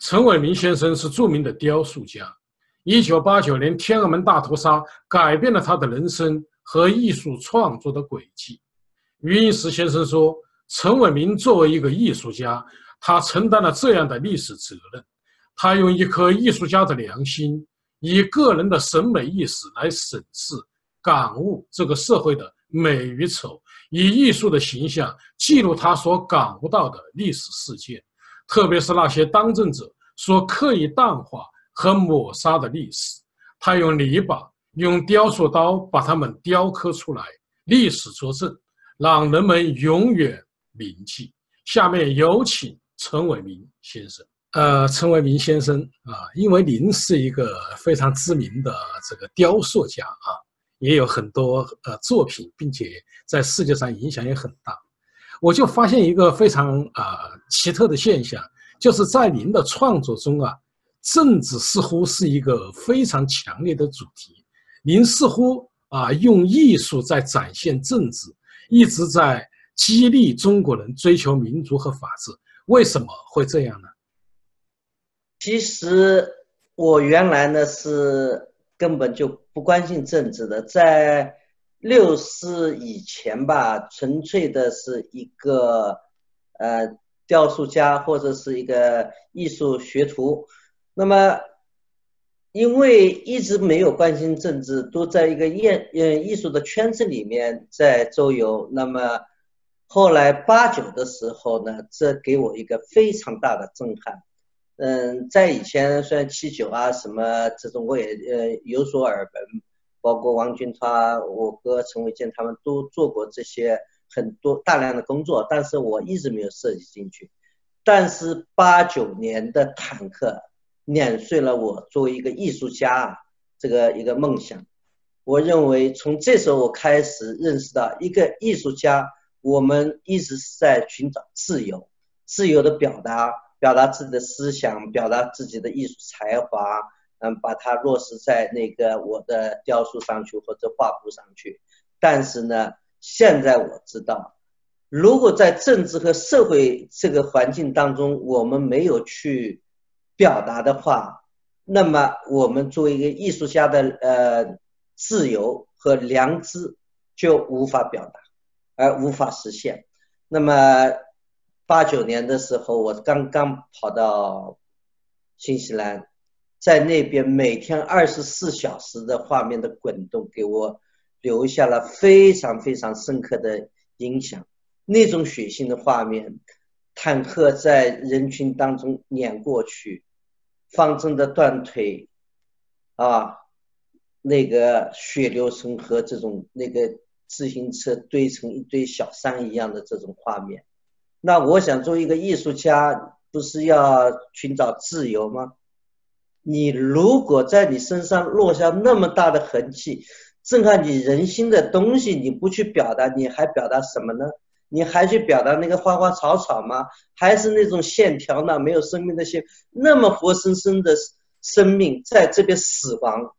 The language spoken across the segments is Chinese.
陈伟明先生是著名的雕塑家。一九八九年天安门大屠杀改变了他的人生和艺术创作的轨迹。余英时先生说：“陈伟明作为一个艺术家，他承担了这样的历史责任。他用一颗艺术家的良心，以个人的审美意识来审视、感悟这个社会的美与丑，以艺术的形象记录他所感悟到的历史事件，特别是那些当政者所刻意淡化。”和抹杀的历史，他用泥巴、用雕塑刀把它们雕刻出来，历史作证，让人们永远铭记。下面有请陈伟民先生。呃，陈伟民先生啊，因为您是一个非常知名的这个雕塑家啊，也有很多呃作品，并且在世界上影响也很大。我就发现一个非常啊奇特的现象，就是在您的创作中啊。政治似乎是一个非常强烈的主题，您似乎啊用艺术在展现政治，一直在激励中国人追求民主和法治。为什么会这样呢？其实我原来呢是根本就不关心政治的，在六四以前吧，纯粹的是一个呃雕塑家或者是一个艺术学徒。那么，因为一直没有关心政治，都在一个艺呃艺术的圈子里面在周游。那么，后来八九的时候呢，这给我一个非常大的震撼。嗯，在以前虽然七九啊什么这种我也呃有所耳闻，包括王军涛、我哥陈伟健他们都做过这些很多大量的工作，但是我一直没有涉及进去。但是八九年的坦克。碾碎了我作为一个艺术家啊，这个一个梦想。我认为从这时候我开始认识到，一个艺术家，我们一直是在寻找自由，自由的表达，表达自己的思想，表达自己的艺术才华，嗯，把它落实在那个我的雕塑上去或者画布上去。但是呢，现在我知道，如果在政治和社会这个环境当中，我们没有去。表达的话，那么我们作为一个艺术家的呃自由和良知就无法表达，而无法实现。那么八九年的时候，我刚刚跑到新西兰，在那边每天二十四小时的画面的滚动，给我留下了非常非常深刻的影响。那种血腥的画面，坦克在人群当中碾过去。方正的断腿，啊，那个血流成河，这种那个自行车堆成一堆小山一样的这种画面，那我想做一个艺术家，不是要寻找自由吗？你如果在你身上落下那么大的痕迹，震撼你人心的东西，你不去表达，你还表达什么呢？你还去表达那个花花草草吗？还是那种线条呢？没有生命的线，那么活生生的生命在这边死亡。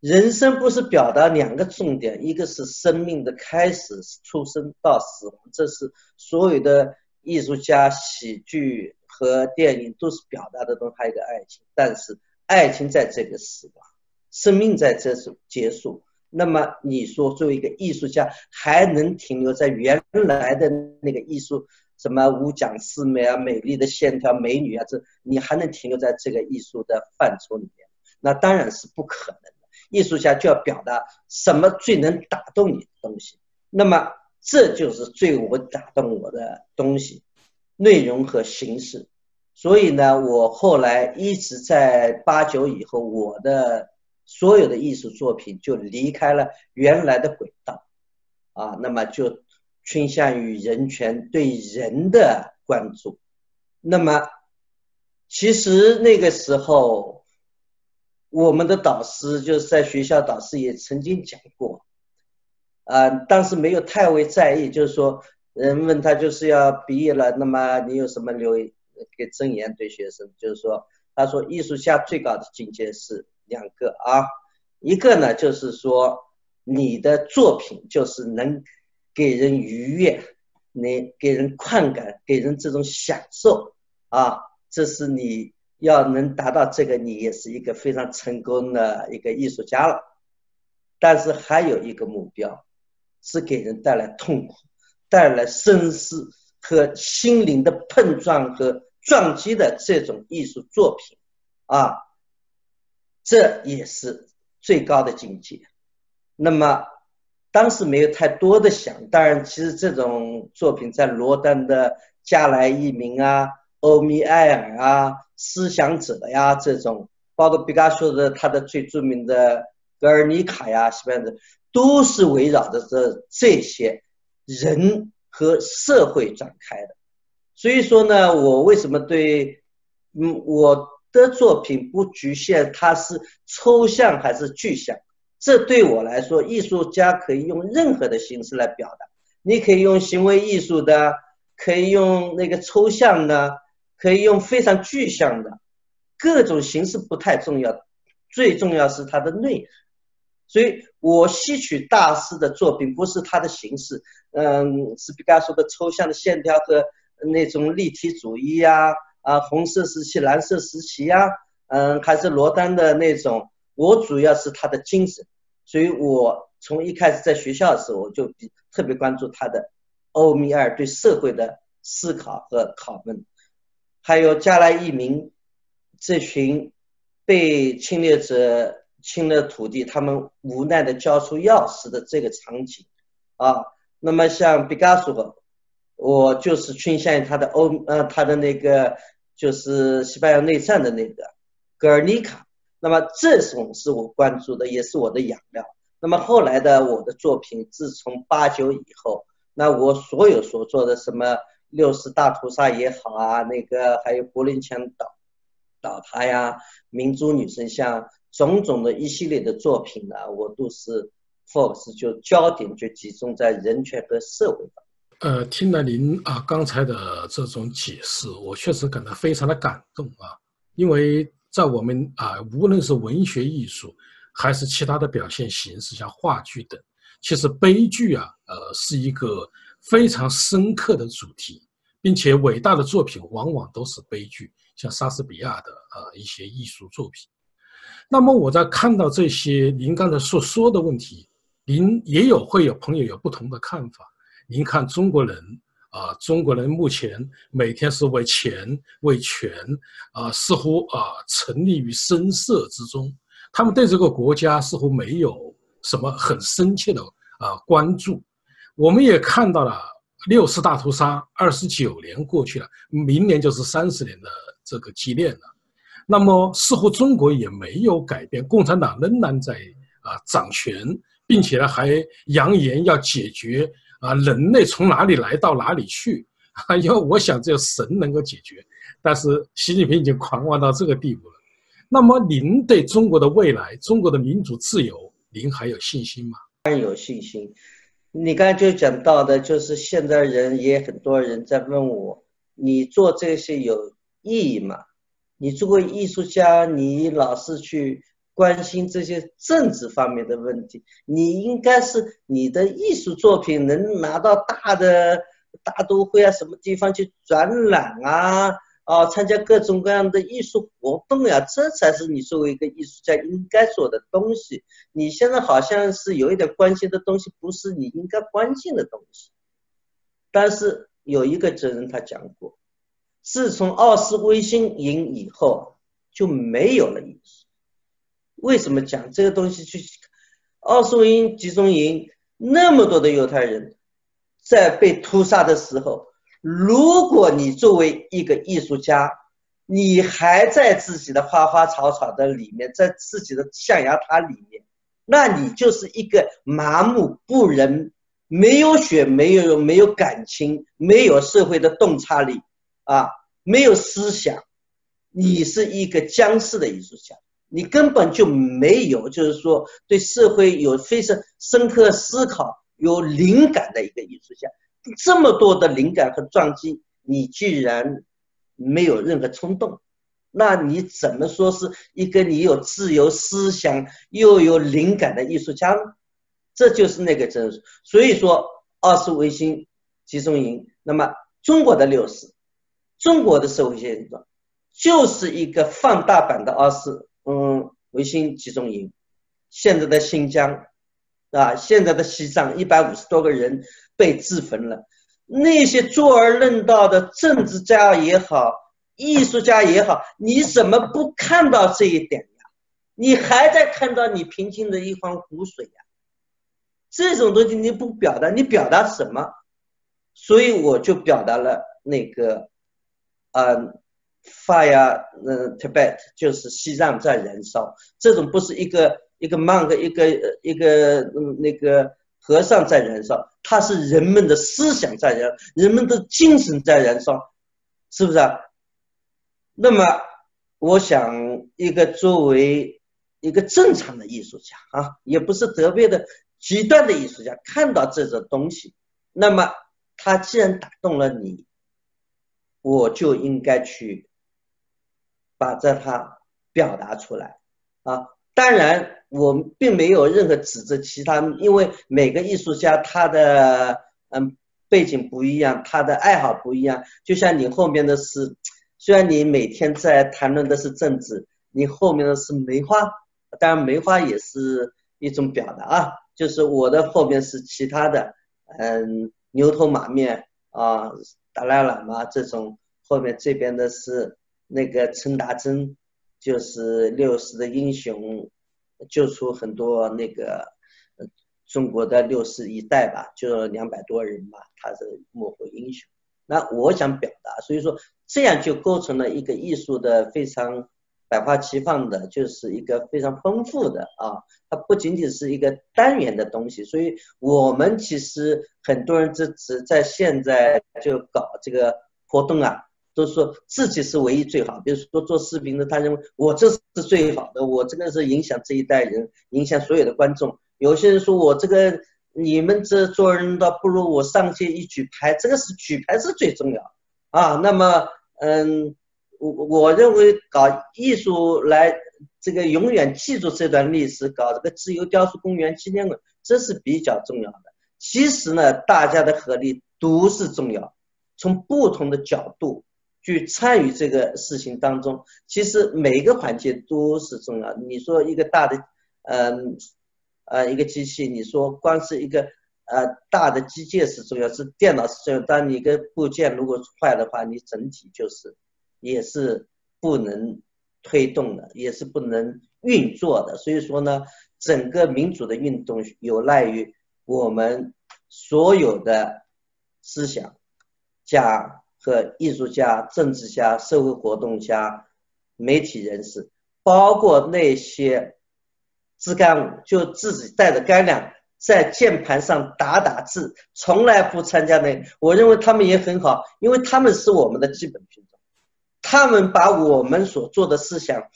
人生不是表达两个重点，一个是生命的开始，出生到死亡，这是所有的艺术家、喜剧和电影都是表达的东西。还有一个爱情，但是爱情在这个死亡，生命在这是结束。那么你说，作为一个艺术家，还能停留在原来的那个艺术，什么五讲四美啊、美丽的线条、美女啊，这你还能停留在这个艺术的范畴里面？那当然是不可能的。艺术家就要表达什么最能打动你的东西。那么这就是最我打动我的东西，内容和形式。所以呢，我后来一直在八九以后，我的。所有的艺术作品就离开了原来的轨道，啊，那么就倾向于人权对人的关注。那么，其实那个时候，我们的导师就是在学校导师也曾经讲过，啊，当时没有太为在意，就是说，人问他就是要毕业了，那么你有什么留给赠言对学生？就是说，他说艺术家最高的境界是。两个啊，一个呢就是说，你的作品就是能给人愉悦，能给人快感，给人这种享受啊，这是你要能达到这个，你也是一个非常成功的一个艺术家了。但是还有一个目标，是给人带来痛苦、带来深思和心灵的碰撞和撞击的这种艺术作品，啊，这也是最高的境界。那么当时没有太多的想，当然，其实这种作品在罗丹的《加莱一名》啊、欧米埃尔啊、思想者呀这种，包括毕加索的他的最著名的。格尔尼卡呀，西班牙的都是围绕着这这些人和社会展开的。所以说呢，我为什么对嗯我的作品不局限它是抽象还是具象？这对我来说，艺术家可以用任何的形式来表达。你可以用行为艺术的，可以用那个抽象的，可以用非常具象的，各种形式不太重要，最重要是它的内涵。所以我吸取大师的作品，不是他的形式，嗯，是毕加索的抽象的线条和那种立体主义呀，啊，红色时期、蓝色时期呀，嗯，还是罗丹的那种，我主要是他的精神。所以我从一开始在学校的时候，我就比特别关注他的欧米尔对社会的思考和拷问，还有加莱义民这群被侵略者。侵了土地，他们无奈的交出钥匙的这个场景，啊，那么像毕加索，我就是倾向于他的欧呃他的那个就是西班牙内战的那个格尔尼卡，那么这种是我关注的，也是我的养料。那么后来的我的作品，自从八九以后，那我所有所做的什么六四大屠杀也好啊，那个还有柏林墙倒倒塌呀，民族女神像。种种的一系列的作品呢，我都是 focus 就焦点就集中在人权和社会上。呃，听了您啊刚才的这种解释，我确实感到非常的感动啊，因为在我们啊，无论是文学艺术，还是其他的表现形式，像话剧等，其实悲剧啊，呃，是一个非常深刻的主题，并且伟大的作品往往都是悲剧，像莎士比亚的呃一些艺术作品。那么我在看到这些您刚才所说的问题，您也有会有朋友有不同的看法。您看中国人啊，中国人目前每天是为钱为权啊，似乎啊沉溺于声色之中，他们对这个国家似乎没有什么很深切的啊关注。我们也看到了六四大屠杀，二十九年过去了，明年就是三十年的这个纪念了。那么，似乎中国也没有改变，共产党仍然在啊掌权，并且呢还扬言要解决啊人类从哪里来到哪里去啊，因为我想只有神能够解决，但是习近平已经狂妄到这个地步了。那么，您对中国的未来、中国的民主自由，您还有信心吗？当然有信心。你刚才就讲到的，就是现在人也很多人在问我，你做这些有意义吗？你作为艺术家，你老是去关心这些政治方面的问题，你应该是你的艺术作品能拿到大的大都会啊，什么地方去展览啊，啊，参加各种各样的艺术活动呀，这才是你作为一个艺术家应该做的东西。你现在好像是有一点关心的东西，不是你应该关心的东西。但是有一个哲人他讲过。自从奥斯维辛营以后，就没有了意思。为什么讲这个东西？去奥斯维辛集中营那么多的犹太人，在被屠杀的时候，如果你作为一个艺术家，你还在自己的花花草草的里面，在自己的象牙塔里面，那你就是一个麻木不仁、没有血、没有肉、没有感情、没有社会的洞察力啊。没有思想，你是一个僵尸的艺术家，你根本就没有，就是说对社会有非常深刻思考、有灵感的一个艺术家。这么多的灵感和撞击，你居然没有任何冲动，那你怎么说是一个你有自由思想又有灵感的艺术家呢？这就是那个真实。所以说，二十维新集中营，那么中国的六四。中国的社会现状，就是一个放大版的奥斯嗯维新集中营，现在的新疆啊，现在的西藏，一百五十多个人被自焚了。那些坐而论道的政治家也好，艺术家也好，你怎么不看到这一点呀？你还在看到你平静的一方湖水呀？这种东西你不表达，你表达什么？所以我就表达了那个，啊，fire，嗯，Tibet 就是西藏在燃烧。这种不是一个一个 monk 一个一个嗯那个。和尚在燃烧，它是人们的思想在燃，人们的精神在燃烧，是不是啊？那么，我想一个作为一个正常的艺术家啊，也不是特别的极端的艺术家，看到这种东西，那么他既然打动了你，我就应该去把这他表达出来啊。当然。我并没有任何指责其他，因为每个艺术家他的嗯背景不一样，他的爱好不一样。就像你后面的是，虽然你每天在谈论的是政治，你后面的是梅花，当然梅花也是一种表达啊。就是我的后面是其他的，嗯，牛头马面啊，达赖喇嘛这种，后面这边的是那个陈达珍，就是六世的英雄。救出很多那个中国的六世一代吧，就两百多人吧，他是幕后英雄。那我想表达，所以说这样就构成了一个艺术的非常百花齐放的，就是一个非常丰富的啊。它不仅仅是一个单元的东西，所以我们其实很多人只只在现在就搞这个活动啊。都说自己是唯一最好，比如说做视频的，他认为我这是最好的，我这个是影响这一代人，影响所有的观众。有些人说我这个，你们这做人倒不如我上街一举牌，这个是举牌是最重要啊。那么，嗯，我我认为搞艺术来这个永远记住这段历史，搞这个自由雕塑公园纪念馆，这是比较重要的。其实呢，大家的合力都是重要，从不同的角度。去参与这个事情当中，其实每一个环节都是重要。你说一个大的，嗯，呃，一个机器，你说光是一个呃大的机械是重要，是电脑是重要。但你一个部件如果坏的话，你整体就是也是不能推动的，也是不能运作的。所以说呢，整个民主的运动有赖于我们所有的思想家。和艺术家、政治家、社会活动家、媒体人士，包括那些自干五，就自己带着干粮在键盘上打打字，从来不参加那。我认为他们也很好，因为他们是我们的基本群众，他们把我们所做的思想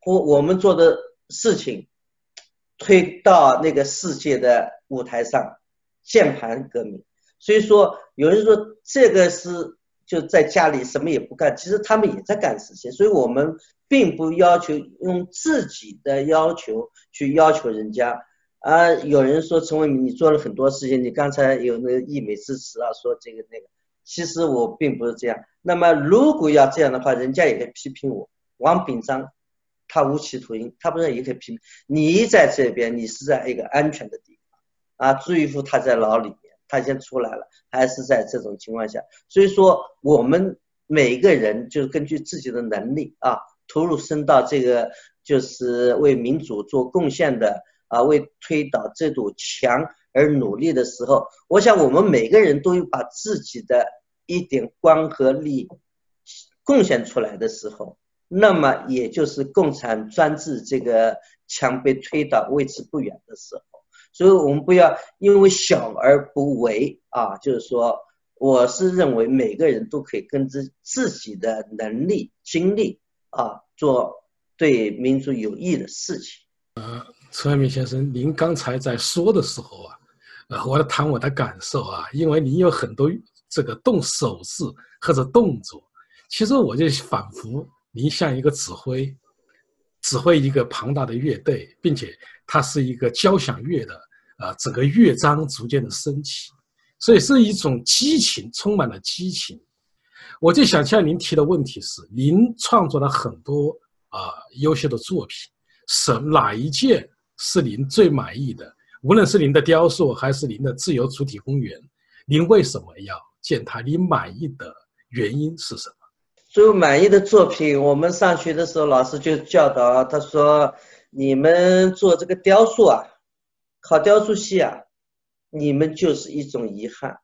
或我们做的事情推到那个世界的舞台上，键盘革命。所以说，有人说这个是。就在家里什么也不干，其实他们也在干事情，所以我们并不要求用自己的要求去要求人家。啊，有人说陈为民，你做了很多事情，你刚才有那个溢美之词啊，说这个那个，其实我并不是这样。那么如果要这样的话，人家也可以批评我。王炳章，他无期徒刑，他不是也可以批评你在这边，你是在一个安全的地方啊。朱玉夫他在牢里面。他先出来了，还是在这种情况下，所以说我们每个人就是根据自己的能力啊，投入深到这个就是为民主做贡献的啊，为推倒这堵墙而努力的时候，我想我们每个人都有把自己的一点光和力贡献出来的时候，那么也就是共产专制这个墙被推倒位置不远的时候。所以我们不要因为小而不为啊！就是说，我是认为每个人都可以根据自己的能力、精力啊，做对民族有益的事情。呃，陈爱民先生，您刚才在说的时候啊，呃，我要谈我的感受啊，因为您有很多这个动手势或者动作，其实我就仿佛您像一个指挥。指挥一个庞大的乐队，并且它是一个交响乐的，呃，整个乐章逐渐的升起，所以是一种激情，充满了激情。我就想向您提的问题是：您创作了很多啊优秀的作品，什哪一件是您最满意的？无论是您的雕塑还是您的自由主体公园，您为什么要见他，你满意的原因是什么？最满意的作品，我们上学的时候老师就教导他说：“你们做这个雕塑啊，考雕塑系啊，你们就是一种遗憾。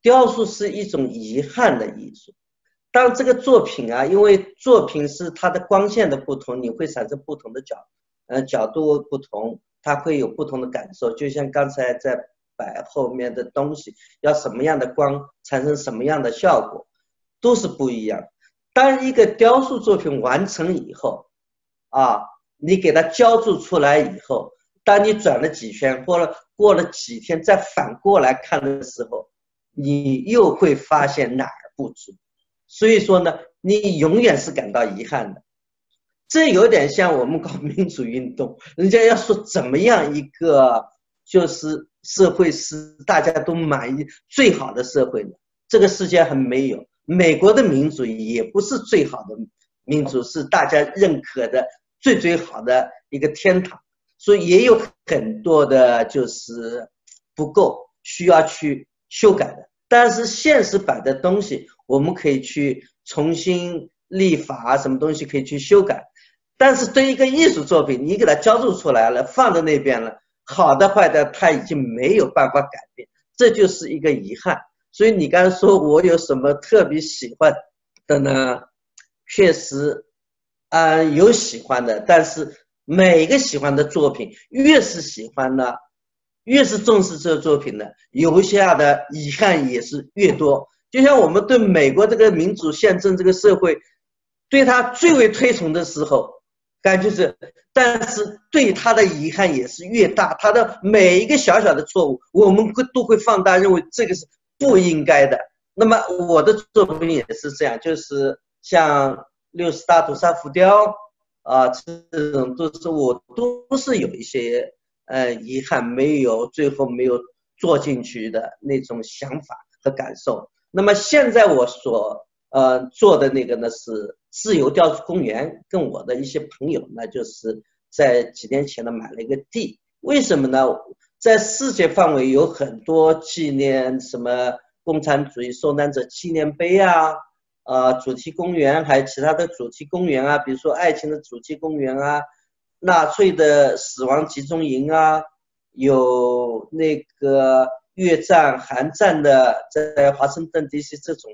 雕塑是一种遗憾的艺术。当这个作品啊，因为作品是它的光线的不同，你会产生不同的角，呃，角度不同。”他会有不同的感受，就像刚才在摆后面的东西，要什么样的光产生什么样的效果，都是不一样。当一个雕塑作品完成以后，啊，你给它浇筑出来以后，当你转了几圈，或者过了几天再反过来看的时候，你又会发现哪儿不足。所以说呢，你永远是感到遗憾的。这有点像我们搞民主运动，人家要说怎么样一个就是社会是大家都满意最好的社会呢？这个世界还没有，美国的民主也不是最好的民主，是大家认可的最最好的一个天堂，所以也有很多的就是不够需要去修改的。但是现实版的东西，我们可以去重新立法，什么东西可以去修改。但是对一个艺术作品，你给它浇筑出来了，放在那边了，好的坏的，他已经没有办法改变，这就是一个遗憾。所以你刚才说我有什么特别喜欢的呢？确实，啊，有喜欢的，但是每个喜欢的作品，越是喜欢呢，越是重视这个作品呢，留下的遗憾也是越多。就像我们对美国这个民主宪政这个社会，对他最为推崇的时候。感就是，但是对他的遗憾也是越大。他的每一个小小的错误，我们会都会放大，认为这个是不应该的。那么我的作品也是这样，就是像六十大屠杀浮雕啊，这种都是我都是有一些呃遗憾，没有最后没有做进去的那种想法和感受。那么现在我所呃做的那个呢是。自由雕塑公园跟我的一些朋友，那就是在几年前呢买了一个地。为什么呢？在世界范围有很多纪念什么共产主义受难者纪念碑啊，啊主题公园，还有其他的主题公园啊，比如说爱情的主题公园啊，纳粹的死亡集中营啊，有那个越战、韩战的在华盛顿 DC 这种，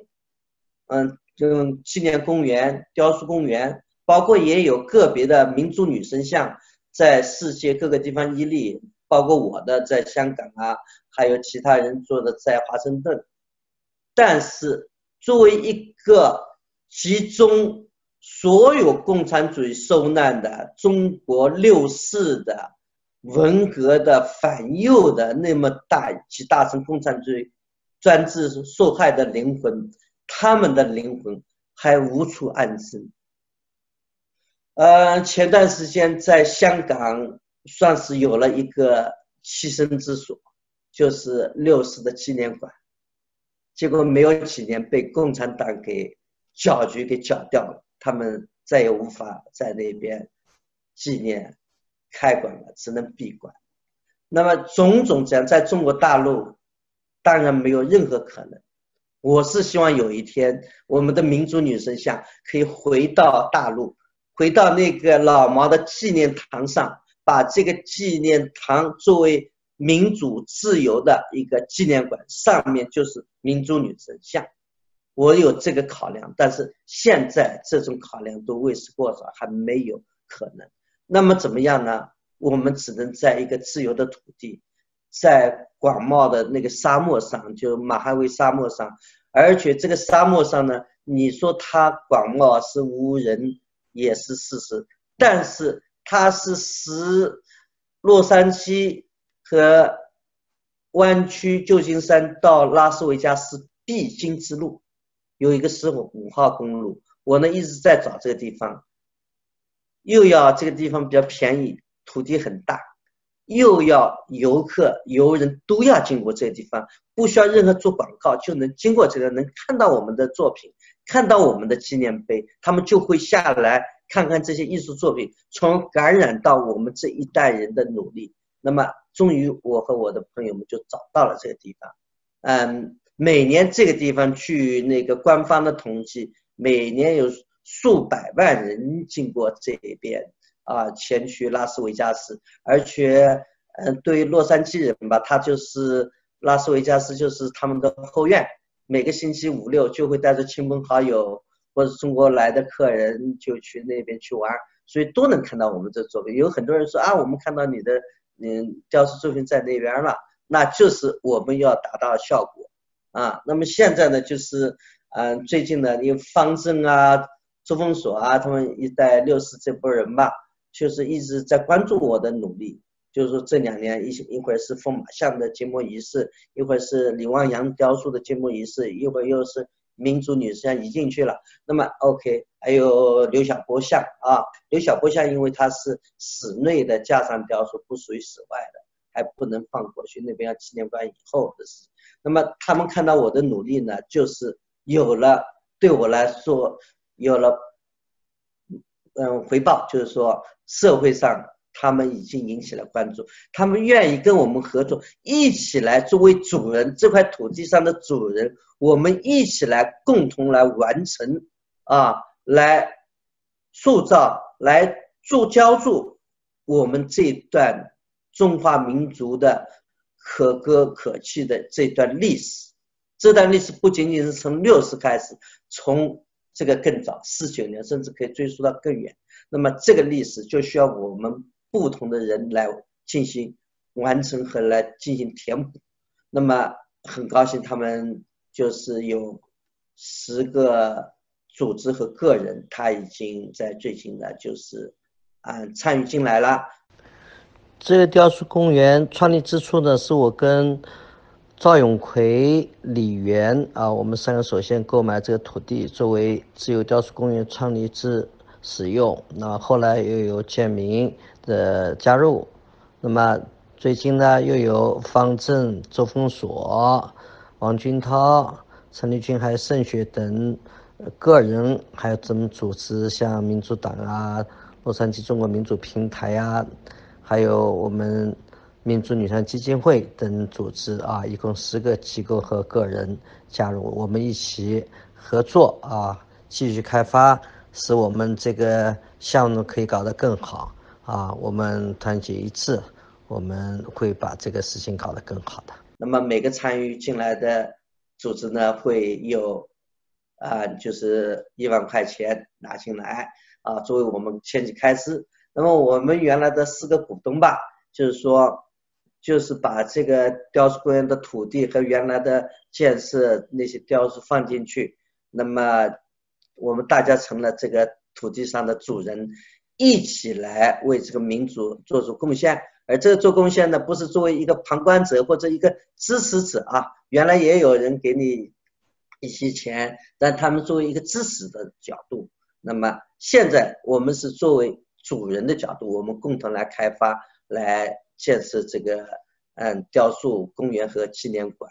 嗯。这种纪念公园、雕塑公园，包括也有个别的民族女神像，在世界各个地方屹立，包括我的在香港啊，还有其他人做的在华盛顿。但是，作为一个集中所有共产主义受难的中国六四的文革的反右的那么大集大成共产主义专制受害的灵魂。他们的灵魂还无处安身。呃，前段时间在香港算是有了一个栖身之所，就是六四的纪念馆。结果没有几年被共产党给搅局给搅掉了，他们再也无法在那边纪念开馆了，只能闭馆。那么种种这样，在中国大陆当然没有任何可能。我是希望有一天，我们的民主女神像可以回到大陆，回到那个老毛的纪念堂上，把这个纪念堂作为民主自由的一个纪念馆，上面就是民主女神像。我有这个考量，但是现在这种考量都为时过早，还没有可能。那么怎么样呢？我们只能在一个自由的土地。在广袤的那个沙漠上，就马哈维沙漠上，而且这个沙漠上呢，你说它广袤是无人也是事实，但是它是十洛杉矶和湾区旧金山到拉斯维加斯必经之路，有一个十五号公路，我呢一直在找这个地方，又要这个地方比较便宜，土地很大。又要游客、游人都要经过这个地方，不需要任何做广告就能经过这个，能看到我们的作品，看到我们的纪念碑，他们就会下来看看这些艺术作品，从感染到我们这一代人的努力。那么，终于我和我的朋友们就找到了这个地方。嗯，每年这个地方据那个官方的统计，每年有数百万人经过这边。啊，前去拉斯维加斯，而且，嗯，对于洛杉矶人吧，他就是拉斯维加斯就是他们的后院，每个星期五六就会带着亲朋好友或者中国来的客人就去那边去玩，所以都能看到我们这作品。有很多人说啊，我们看到你的嗯雕塑作品在那边了，那就是我们要达到效果啊。那么现在呢，就是嗯，最近呢，因为方正啊、周峰锁啊，他们一代六四这波人吧。就是一直在关注我的努力，就是说这两年一一会儿是风马像的揭幕仪式，一会儿是李望洋雕塑的揭幕仪式，一会儿又是民族女神像移进去了。那么 OK，还有刘晓波像啊，刘晓波像因为它是室内的架上雕塑，不属于室外的，还不能放过去，那边要纪念馆以后的事。那么他们看到我的努力呢，就是有了对我来说有了。嗯，回报就是说，社会上他们已经引起了关注，他们愿意跟我们合作，一起来作为主人，这块土地上的主人，我们一起来共同来完成，啊，来塑造，来铸浇筑我们这段中华民族的可歌可泣的这段历史。这段历史不仅仅是从六十开始，从这个更早，四九年，甚至可以追溯到更远。那么这个历史就需要我们不同的人来进行完成和来进行填补。那么很高兴，他们就是有十个组织和个人，他已经在最近呢，就是啊参与进来了。这个雕塑公园创立之初呢，是我跟。赵永奎、李元啊，我们三个首先购买这个土地作为自由雕塑公园创立之使用。那后来又有建明的加入，那么最近呢又有方正、周峰锁、王军涛、陈立军还有盛雪等个人，还有怎么组织，像民主党啊、洛杉矶中国民主平台啊，还有我们。民族女神基金会等组织啊，一共十个机构和个人加入，我们一起合作啊，继续开发，使我们这个项目可以搞得更好啊。我们团结一致，我们会把这个事情搞得更好的。那么每个参与进来的组织呢，会有啊，就是一万块钱拿进来啊，作为我们前期开支。那么我们原来的四个股东吧，就是说。就是把这个雕塑公园的土地和原来的建设那些雕塑放进去，那么我们大家成了这个土地上的主人，一起来为这个民族做出贡献。而这个做贡献呢，不是作为一个旁观者或者一个支持者啊，原来也有人给你一些钱，但他们作为一个支持的角度，那么现在我们是作为主人的角度，我们共同来开发来。建设这个嗯雕塑公园和纪念馆，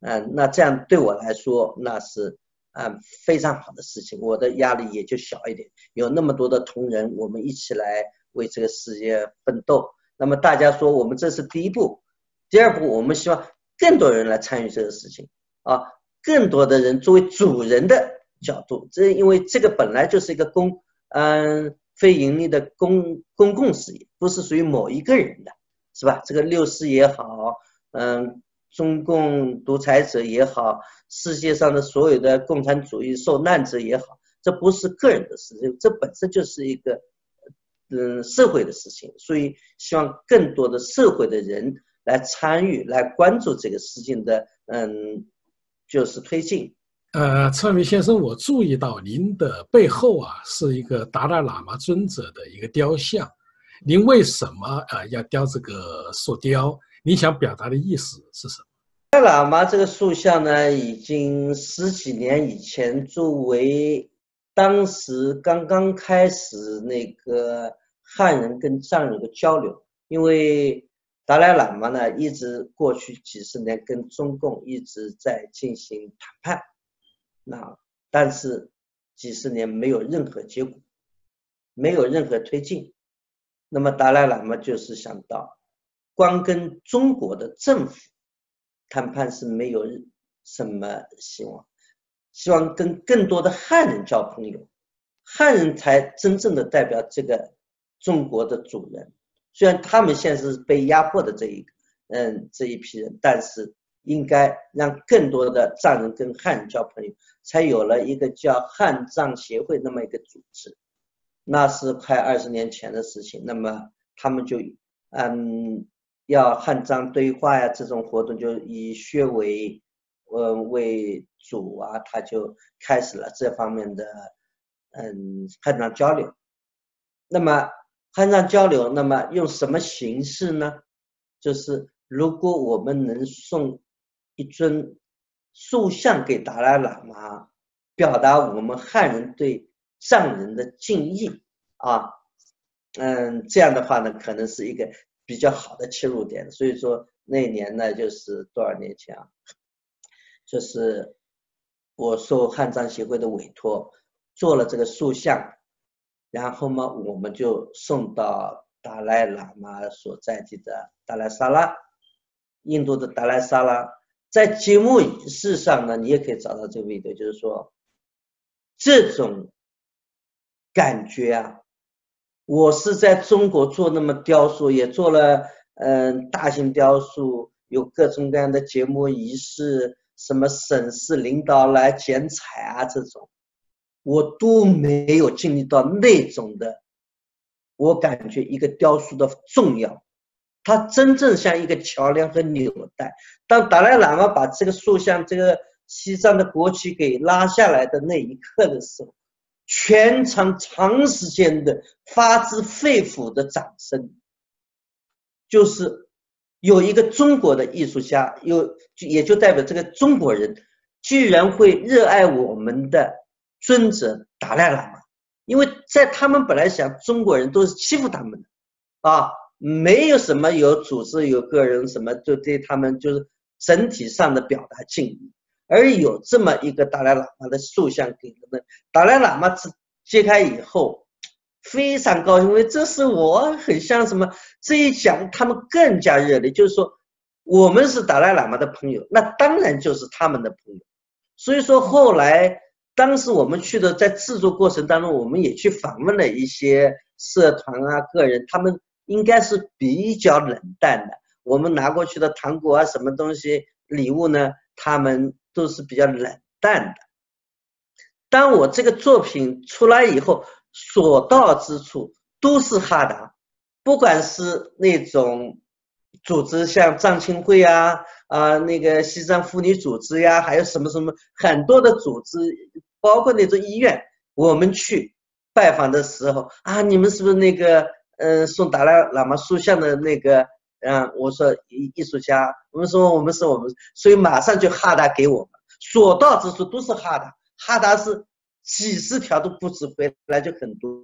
嗯，那这样对我来说那是嗯非常好的事情，我的压力也就小一点。有那么多的同仁，我们一起来为这个事业奋斗。那么大家说，我们这是第一步，第二步，我们希望更多人来参与这个事情啊，更多的人作为主人的角度，这因为这个本来就是一个公嗯非盈利的公公共事业，不是属于某一个人的。是吧？这个六四也好，嗯，中共独裁者也好，世界上的所有的共产主义受难者也好，这不是个人的事情，这本身就是一个，嗯，社会的事情。所以希望更多的社会的人来参与，来关注这个事情的，嗯，就是推进。呃，策明先生，我注意到您的背后啊，是一个达赖喇嘛尊者的一个雕像。您为什么啊要雕这个塑雕？你想表达的意思是什么？达赖喇嘛这个塑像呢，已经十几年以前作为当时刚刚开始那个汉人跟藏人的交流，因为达赖喇嘛呢，一直过去几十年跟中共一直在进行谈判，那但是几十年没有任何结果，没有任何推进。那么达赖喇嘛就是想到，光跟中国的政府谈判是没有什么希望，希望跟更多的汉人交朋友，汉人才真正的代表这个中国的主人。虽然他们现在是被压迫的这一，嗯，这一批人，但是应该让更多的藏人跟汉人交朋友，才有了一个叫汉藏协会那么一个组织。那是快二十年前的事情，那么他们就嗯要汉藏对话呀，这种活动就以薛为嗯为主啊，他就开始了这方面的嗯汉藏交流。那么汉藏交流，那么用什么形式呢？就是如果我们能送一尊塑像给达赖喇嘛，表达我们汉人对。藏人的敬意啊，嗯，这样的话呢，可能是一个比较好的切入点。所以说那年呢，就是多少年前啊，就是我受汉藏协会的委托做了这个塑像，然后嘛，我们就送到达赖喇嘛所在地的达赖萨拉，印度的达赖萨拉。在节目仪式上呢，你也可以找到这个味道，就是说这种。感觉啊，我是在中国做那么雕塑，也做了嗯大型雕塑，有各种各样的节目仪式，什么省市领导来剪彩啊这种，我都没有经历到那种的。我感觉一个雕塑的重要，它真正像一个桥梁和纽带。当达赖喇嘛把这个塑像、这个西藏的国旗给拉下来的那一刻的时候。全场长时间的发自肺腑的掌声，就是有一个中国的艺术家，有也就代表这个中国人居然会热爱我们的尊者达赖喇嘛，因为在他们本来想中国人都是欺负他们的，啊，没有什么有组织有个人什么，就对他们就是整体上的表达敬意。而有这么一个达赖喇嘛的塑像给他们，达赖喇嘛揭揭开以后，非常高兴，因为这是我很像什么？这一讲他们更加热烈，就是说我们是达赖喇嘛的朋友，那当然就是他们的朋友。所以说后来当时我们去的在制作过程当中，我们也去访问了一些社团啊个人，他们应该是比较冷淡的。我们拿过去的糖果啊什么东西礼物呢？他们。都是比较冷淡的。当我这个作品出来以后，所到之处都是哈达，不管是那种组织，像藏青会啊啊，那个西藏妇女组织呀，还有什么什么很多的组织，包括那种医院，我们去拜访的时候啊，你们是不是那个嗯送达赖喇嘛塑像的那个？嗯，我说艺艺术家，我们说我们是我们，所以马上就哈达给我们，所到之处都是哈达，哈达是几十条都不止，回来就很多。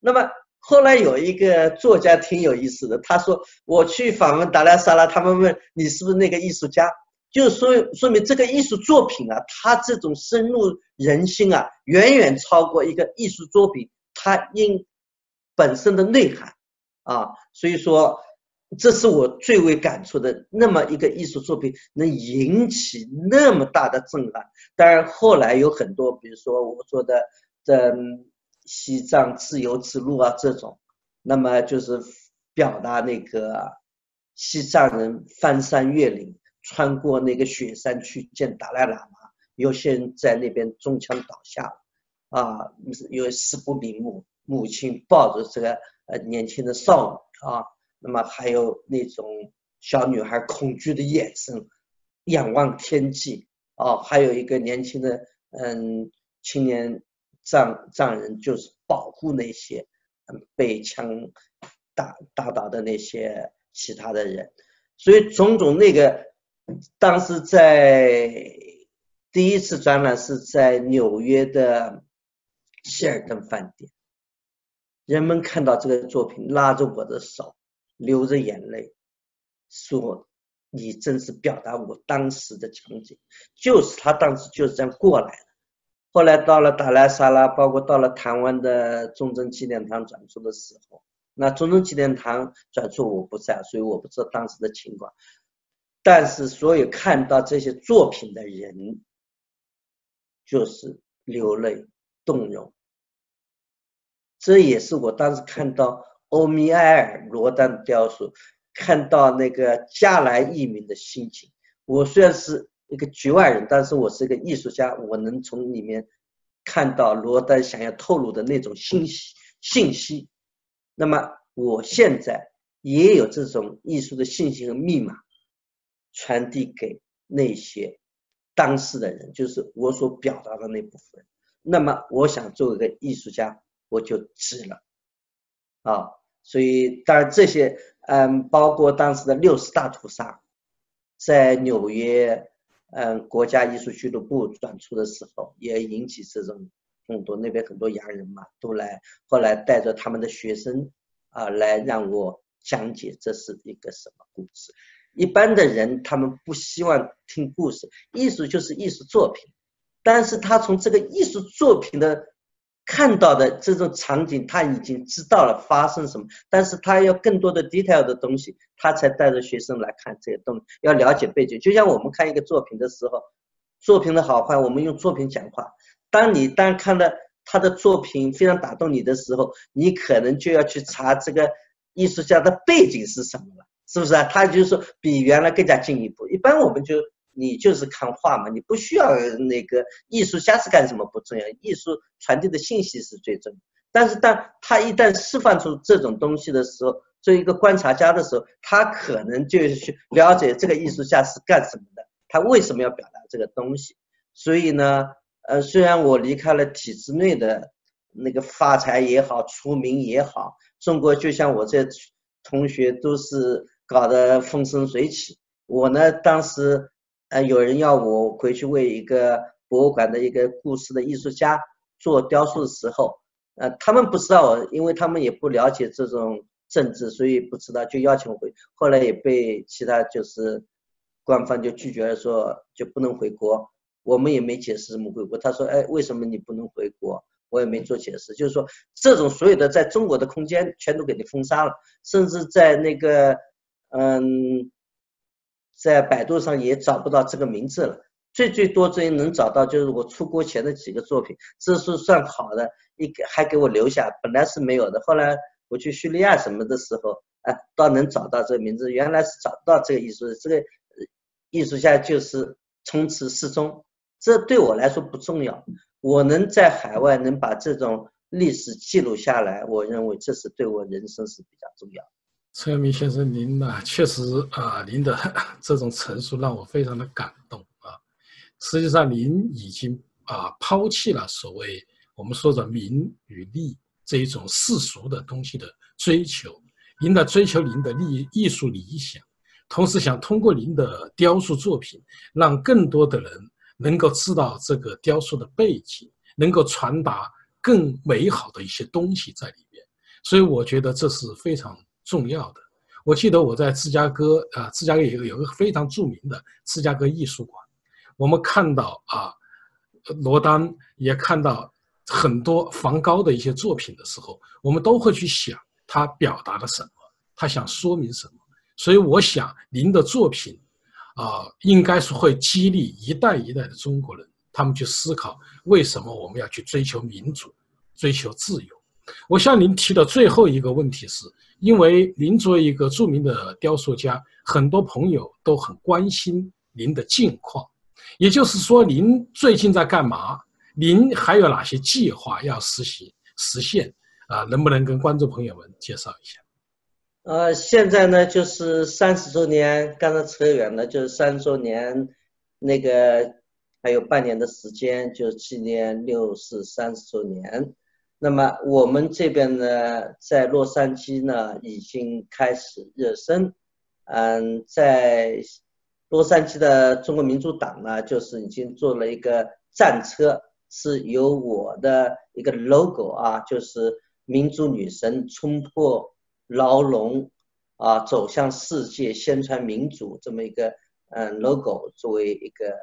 那么后来有一个作家挺有意思的，他说我去访问达拉萨拉，他们问你是不是那个艺术家，就说说明这个艺术作品啊，它这种深入人心啊，远远超过一个艺术作品它因本身的内涵啊，所以说。这是我最为感触的，那么一个艺术作品能引起那么大的震撼。当然，后来有很多，比如说我说的这西藏自由之路啊这种，那么就是表达那个西藏人翻山越岭，穿过那个雪山去见达赖喇嘛，有些人在那边中枪倒下了，啊，有死不瞑目，母亲抱着这个呃年轻的少女啊。那么还有那种小女孩恐惧的眼神，仰望天际哦，还有一个年轻的嗯青年藏藏人，就是保护那些被枪打打倒的那些其他的人，所以种种那个当时在第一次展览是在纽约的希尔顿饭店，人们看到这个作品，拉着我的手。流着眼泪，说你真是表达我当时的情景，就是他当时就是这样过来的。后来到了达赖萨拉，包括到了台湾的重症纪念堂转出的时候，那重症纪念堂转出我不在，所以我不知道当时的情况。但是所有看到这些作品的人，就是流泪动容。这也是我当时看到欧米埃尔罗丹雕塑，看到那个加莱义民的心情。我虽然是。一个局外人，但是我是一个艺术家，我能从里面看到罗丹想要透露的那种信息信息。那么我现在也有这种艺术的信息和密码传递给那些当事的人，就是我所表达的那部分。那么我想做一个艺术家，我就值了啊！所以当然这些，嗯，包括当时的六十大屠杀，在纽约。嗯，国家艺术俱乐部转出的时候，也引起这种很多那边很多洋人嘛，都来，后来带着他们的学生啊来让我讲解这是一个什么故事。一般的人他们不希望听故事，艺术就是艺术作品，但是他从这个艺术作品的。看到的这种场景，他已经知道了发生什么，但是他要更多的 detail 的东西，他才带着学生来看这些东西，要了解背景。就像我们看一个作品的时候，作品的好坏，我们用作品讲话。当你当看到他的作品非常打动你的时候，你可能就要去查这个艺术家的背景是什么了，是不是啊？他就是说比原来更加进一步。一般我们就。你就是看画嘛，你不需要那个艺术家是干什么不重要，艺术传递的信息是最重要。但是当他一旦释放出这种东西的时候，作为一个观察家的时候，他可能就去了解这个艺术家是干什么的，他为什么要表达这个东西。所以呢，呃，虽然我离开了体制内的那个发财也好，出名也好，中国就像我这同学都是搞得风生水起，我呢当时。呃，有人要我回去为一个博物馆的一个故事的艺术家做雕塑的时候，呃，他们不知道，因为他们也不了解这种政治，所以不知道，就邀请我回。后来也被其他就是官方就拒绝了，说就不能回国。我们也没解释怎么回国。他说，哎，为什么你不能回国？我也没做解释，就是说这种所有的在中国的空间全都给你封杀了，甚至在那个，嗯。在百度上也找不到这个名字了，最最多最能找到就是我出国前的几个作品，这是算好的，一个还给我留下，本来是没有的，后来我去叙利亚什么的时候，哎，倒能找到这个名字，原来是找不到这个艺术，这个艺术家就是从此失踪，这对我来说不重要，我能在海外能把这种历史记录下来，我认为这是对我人生是比较重要。陈陈阳明先生，您呢？确实啊，您的 这种陈述让我非常的感动啊。实际上，您已经啊抛弃了所谓我们说的名与利这一种世俗的东西的追求，您的追求您的利艺术理想，同时想通过您的雕塑作品，让更多的人能够知道这个雕塑的背景，能够传达更美好的一些东西在里面。所以，我觉得这是非常。重要的，我记得我在芝加哥啊，芝加哥有有个非常著名的芝加哥艺术馆，我们看到啊，罗丹也看到很多梵高的一些作品的时候，我们都会去想他表达了什么，他想说明什么。所以我想您的作品啊，应该是会激励一代一代的中国人，他们去思考为什么我们要去追求民主、追求自由。我向您提的最后一个问题是。因为您作为一个著名的雕塑家，很多朋友都很关心您的近况。也就是说，您最近在干嘛？您还有哪些计划要实行实现？啊，能不能跟观众朋友们介绍一下？呃，现在呢，就是三十周年，刚才扯远了，就是三十周年，那个还有半年的时间，就纪念六四三十周年。那么我们这边呢，在洛杉矶呢已经开始热身，嗯，在洛杉矶的中国民主党呢，就是已经做了一个战车，是由我的一个 logo 啊，就是民主女神冲破牢笼啊，走向世界，宣传民主这么一个嗯 logo 作为一个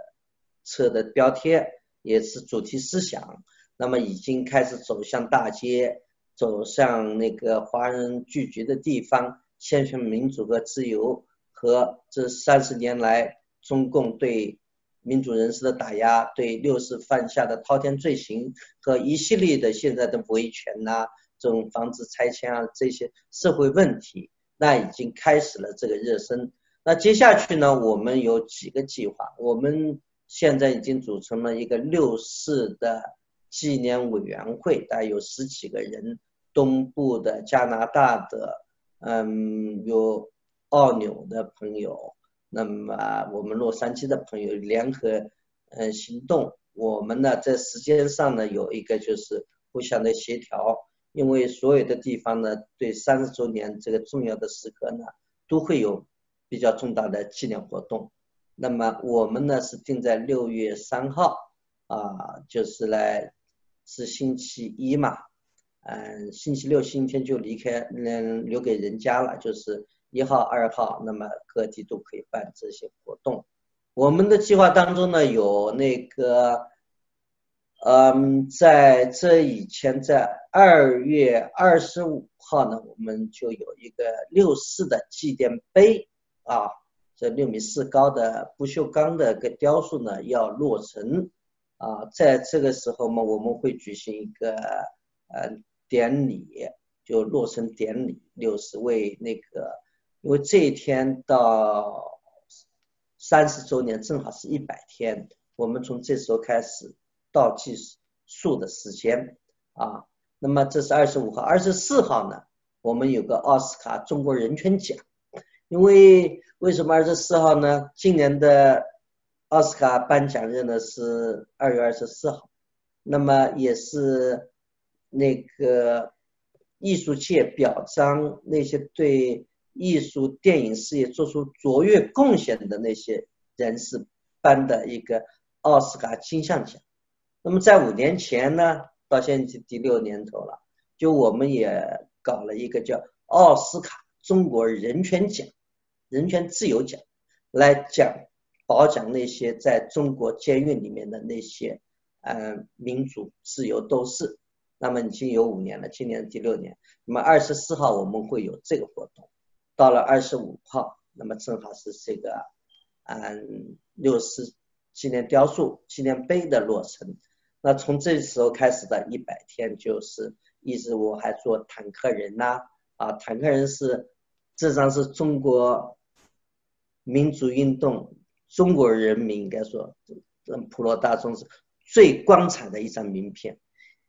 车的标贴，也是主题思想。那么已经开始走向大街，走向那个华人聚集的地方，宣传民主和自由，和这三十年来中共对民主人士的打压，对六四犯下的滔天罪行和一系列的现在的维权呐，这种防止拆迁啊这些社会问题。那已经开始了这个热身。那接下去呢？我们有几个计划。我们现在已经组成了一个六四的纪念委员会，大概有十几个人，东部的、加拿大的，嗯，有澳纽的朋友，那么我们洛杉矶的朋友联合，嗯，行动。我们呢，在时间上呢，有一个就是互相的协调。因为所有的地方呢，对三十周年这个重要的时刻呢，都会有比较重大的纪念活动。那么我们呢是定在六月三号，啊，就是来是星期一嘛，嗯，星期六、星期天就离开，嗯，留给人家了。就是一号、二号，那么各地都可以办这些活动。我们的计划当中呢，有那个。嗯，在这以前，在二月二十五号呢，我们就有一个六四的祭奠碑啊，这六米四高的不锈钢的个雕塑呢要落成啊，在这个时候嘛，我们会举行一个呃典礼，就落成典礼，六十位那个，因为这一天到三十周年正好是一百天，我们从这时候开始。倒计数的时间啊，那么这是二十五号，二十四号呢，我们有个奥斯卡中国人权奖，因为为什么二十四号呢？今年的奥斯卡颁奖日呢是二月二十四号，那么也是那个艺术界表彰那些对艺术电影事业做出卓越贡献的那些人士颁的一个奥斯卡金像奖。那么在五年前呢，到现在第六年头了，就我们也搞了一个叫奥斯卡中国人权奖、人权自由奖，来讲褒奖那些在中国监狱里面的那些嗯民主自由斗士。那么已经有五年了，今年第六年。那么二十四号我们会有这个活动，到了二十五号，那么正好是这个嗯六四纪念雕塑纪念碑的落成。那从这时候开始的一百天，就是一直我还做坦克人呐，啊，坦克人是，这张是中国民主运动，中国人民应该说，普罗大众是最光彩的一张名片，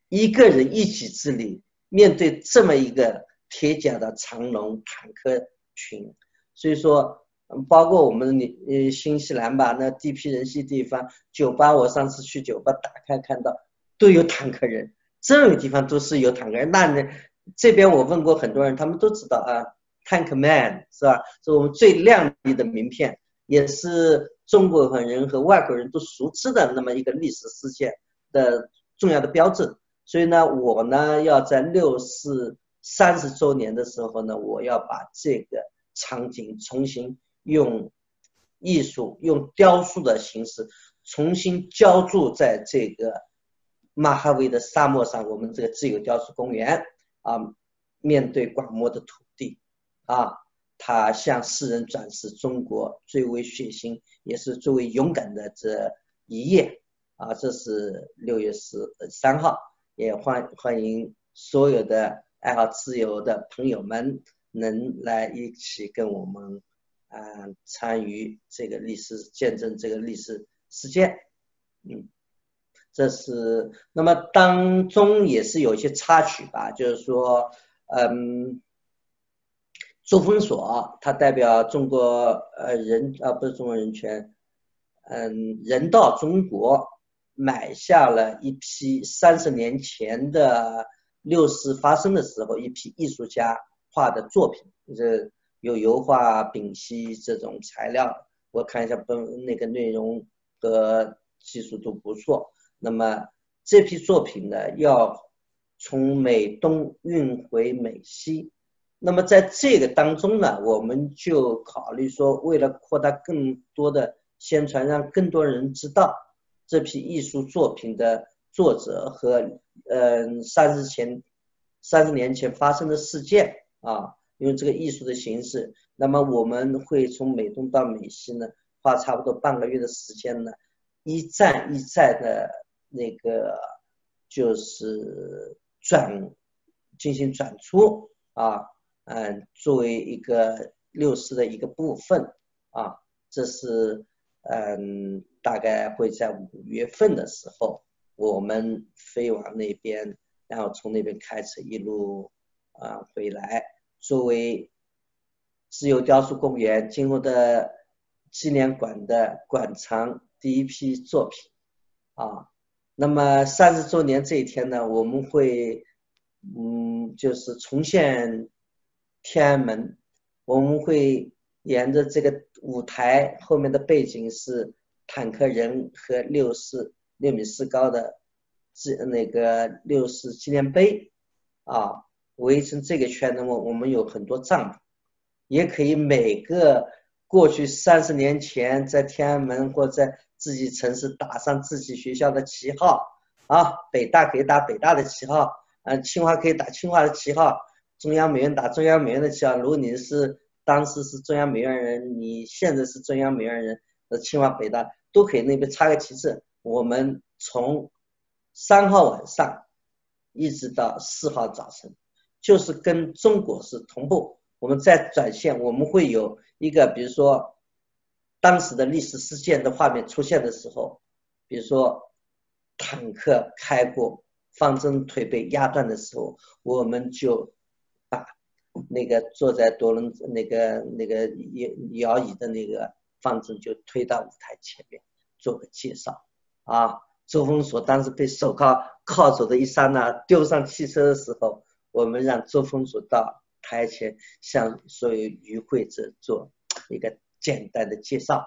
一个人一己之力面对这么一个铁甲的长龙坦克群，所以说。包括我们你呃新西兰吧，那地皮人稀地方，酒吧我上次去酒吧打开看到都有坦克人，这种地方都是有坦克人。那呢这边我问过很多人，他们都知道啊，Tank Man 是吧？是我们最亮丽的名片，也是中国人和外国人都熟知的那么一个历史事件的重要的标志。所以呢，我呢要在六四三十周年的时候呢，我要把这个场景重新。用艺术、用雕塑的形式重新浇筑在这个马哈维的沙漠上，我们这个自由雕塑公园啊，面对广袤的土地啊，他向世人展示中国最为血腥也是最为勇敢的这一页啊。这是六月十三号，也欢欢迎所有的爱好自由的朋友们能来一起跟我们。啊，参与这个历史，见证这个历史事件，嗯，这是那么当中也是有些插曲吧，就是说，嗯，珠峰所它代表中国呃人啊不是中国人权，嗯，人道中国买下了一批三十年前的六四发生的时候一批艺术家画的作品，这。有油画、丙烯这种材料，我看一下，本，那个内容和技术都不错。那么这批作品呢，要从美东运回美西，那么在这个当中呢，我们就考虑说，为了扩大更多的宣传，让更多人知道这批艺术作品的作者和嗯三十前三十年前发生的事件啊，用这个艺术的形式，那么我们会从美东到美西呢，花差不多半个月的时间呢，一站一站的那个就是转进行转出啊。嗯，作为一个六四的一个部分啊，这是嗯，大概会在五月份的时候，我们飞往那边，然后从那边开车一路啊回来，作为自由雕塑公园今后的纪念馆的馆藏第一批作品啊。那么三十周年这一天呢，我们会嗯，就是重现。天安门，我们会沿着这个舞台后面的背景是坦克人和六四六米四高的纪那个六四纪念碑啊，围成这个圈。那么我们有很多帐篷，也可以每个过去三十年前在天安门或在自己城市打上自己学校的旗号啊，北大可以打北大的旗号，嗯，清华可以打清华的旗号。中央美院打中央美院的旗号，如果你是当时是中央美院人，你现在是中央美院人，呃，清华北大都可以那边插个旗帜。我们从三号晚上一直到四号早晨，就是跟中国是同步。我们在转线，我们会有一个，比如说当时的历史事件的画面出现的时候，比如说坦克开过，方针腿被压断的时候，我们就。那个坐在多轮那个那个摇摇椅的那个方阵就推到舞台前面做个介绍啊。周峰所当时被手铐铐走的一刹那，丢上汽车的时候，我们让周峰所到台前向所有与会者做一个简单的介绍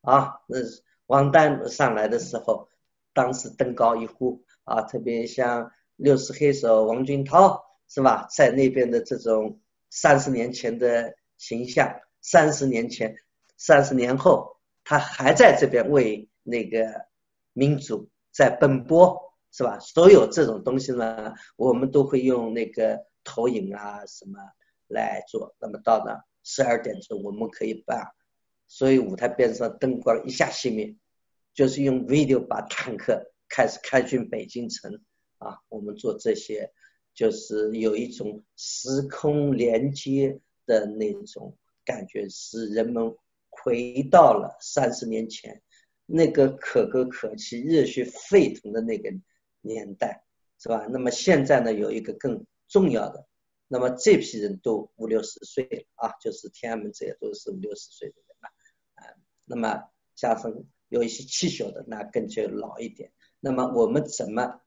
啊。那王丹上来的时候，当时登高一呼啊，特别像六四黑手王军涛。是吧？在那边的这种三十年前的形象，三十年前、三十年后，他还在这边为那个民主在奔波，是吧？所有这种东西呢，我们都会用那个投影啊什么来做。那么到了十二点钟，我们可以把所以舞台边上灯光一下熄灭，就是用 video 把坦克开始开进北京城啊，我们做这些。就是有一种时空连接的那种感觉，使人们回到了三十年前那个可歌可泣、热血沸腾的那个年代，是吧？那么现在呢，有一个更重要的，那么这批人都五六十岁了啊，就是天安门这些都是五六十岁的人了，啊，那么加上有一些气血的，那更就老一点。那么我们怎么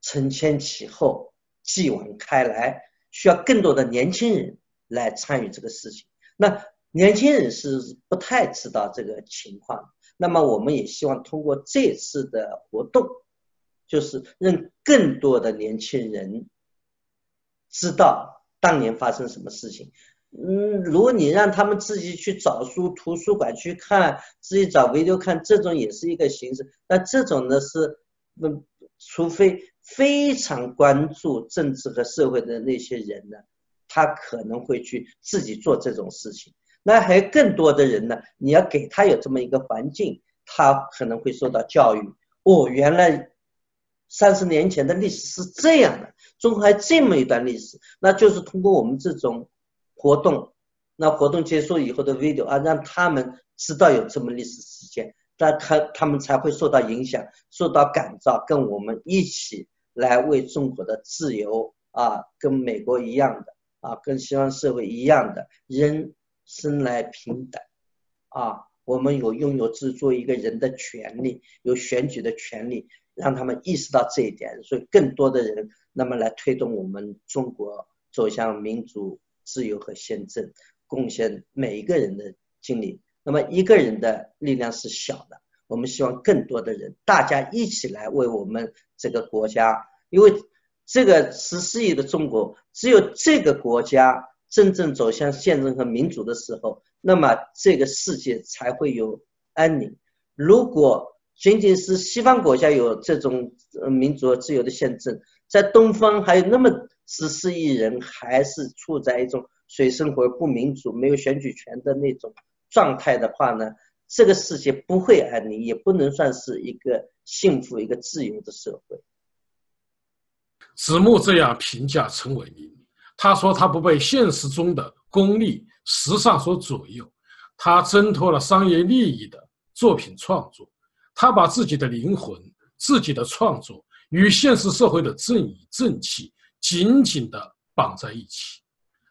承前启后？继往开来，需要更多的年轻人来参与这个事情。那年轻人是不太知道这个情况。那么我们也希望通过这次的活动，就是让更多的年轻人知道当年发生什么事情。嗯，如果你让他们自己去找书，图书馆去看，自己找维度看，这种也是一个形式。那这种呢是，嗯，除非。非常关注政治和社会的那些人呢，他可能会去自己做这种事情。那还更多的人呢，你要给他有这么一个环境，他可能会受到教育。哦，原来三十年前的历史是这样的，中国还这么一段历史。那就是通过我们这种活动，那活动结束以后的 video 啊，让他们知道有这么历史事件，那他他们才会受到影响，受到感召，跟我们一起。来为中国的自由啊，跟美国一样的啊，跟西方社会一样的人生来平等啊，我们有拥有自作一个人的权利，有选举的权利，让他们意识到这一点，所以更多的人那么来推动我们中国走向民主、自由和宪政，贡献每一个人的经历。那么一个人的力量是小的。我们希望更多的人，大家一起来为我们这个国家，因为这个十四亿的中国，只有这个国家真正走向宪政和民主的时候，那么这个世界才会有安宁。如果仅仅是西方国家有这种民主和自由的宪政，在东方还有那么十四亿人还是处在一种水深火热、不民主、没有选举权的那种状态的话呢，这个世界不会安宁，也不能算是一个幸福、一个自由的社会。子木这样评价陈伟民，他说他不被现实中的功利、时尚所左右，他挣脱了商业利益的作品创作，他把自己的灵魂、自己的创作与现实社会的正义、正气紧紧地绑在一起。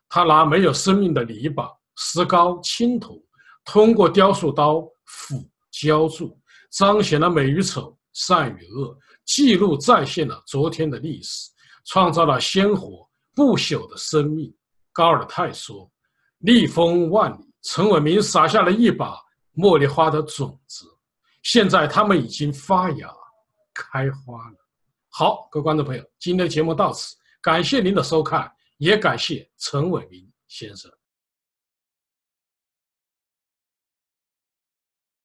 他拿没有生命的泥巴、石膏、青铜，通过雕塑刀、斧、浇筑，彰显了美与丑、善与恶，记录再现了昨天的历史。创造了鲜活不朽的生命。高尔泰说：“逆风万里，陈伟民撒下了一把茉莉花的种子，现在它们已经发芽、开花了。”好，各位观众朋友，今天的节目到此，感谢您的收看，也感谢陈伟民先生。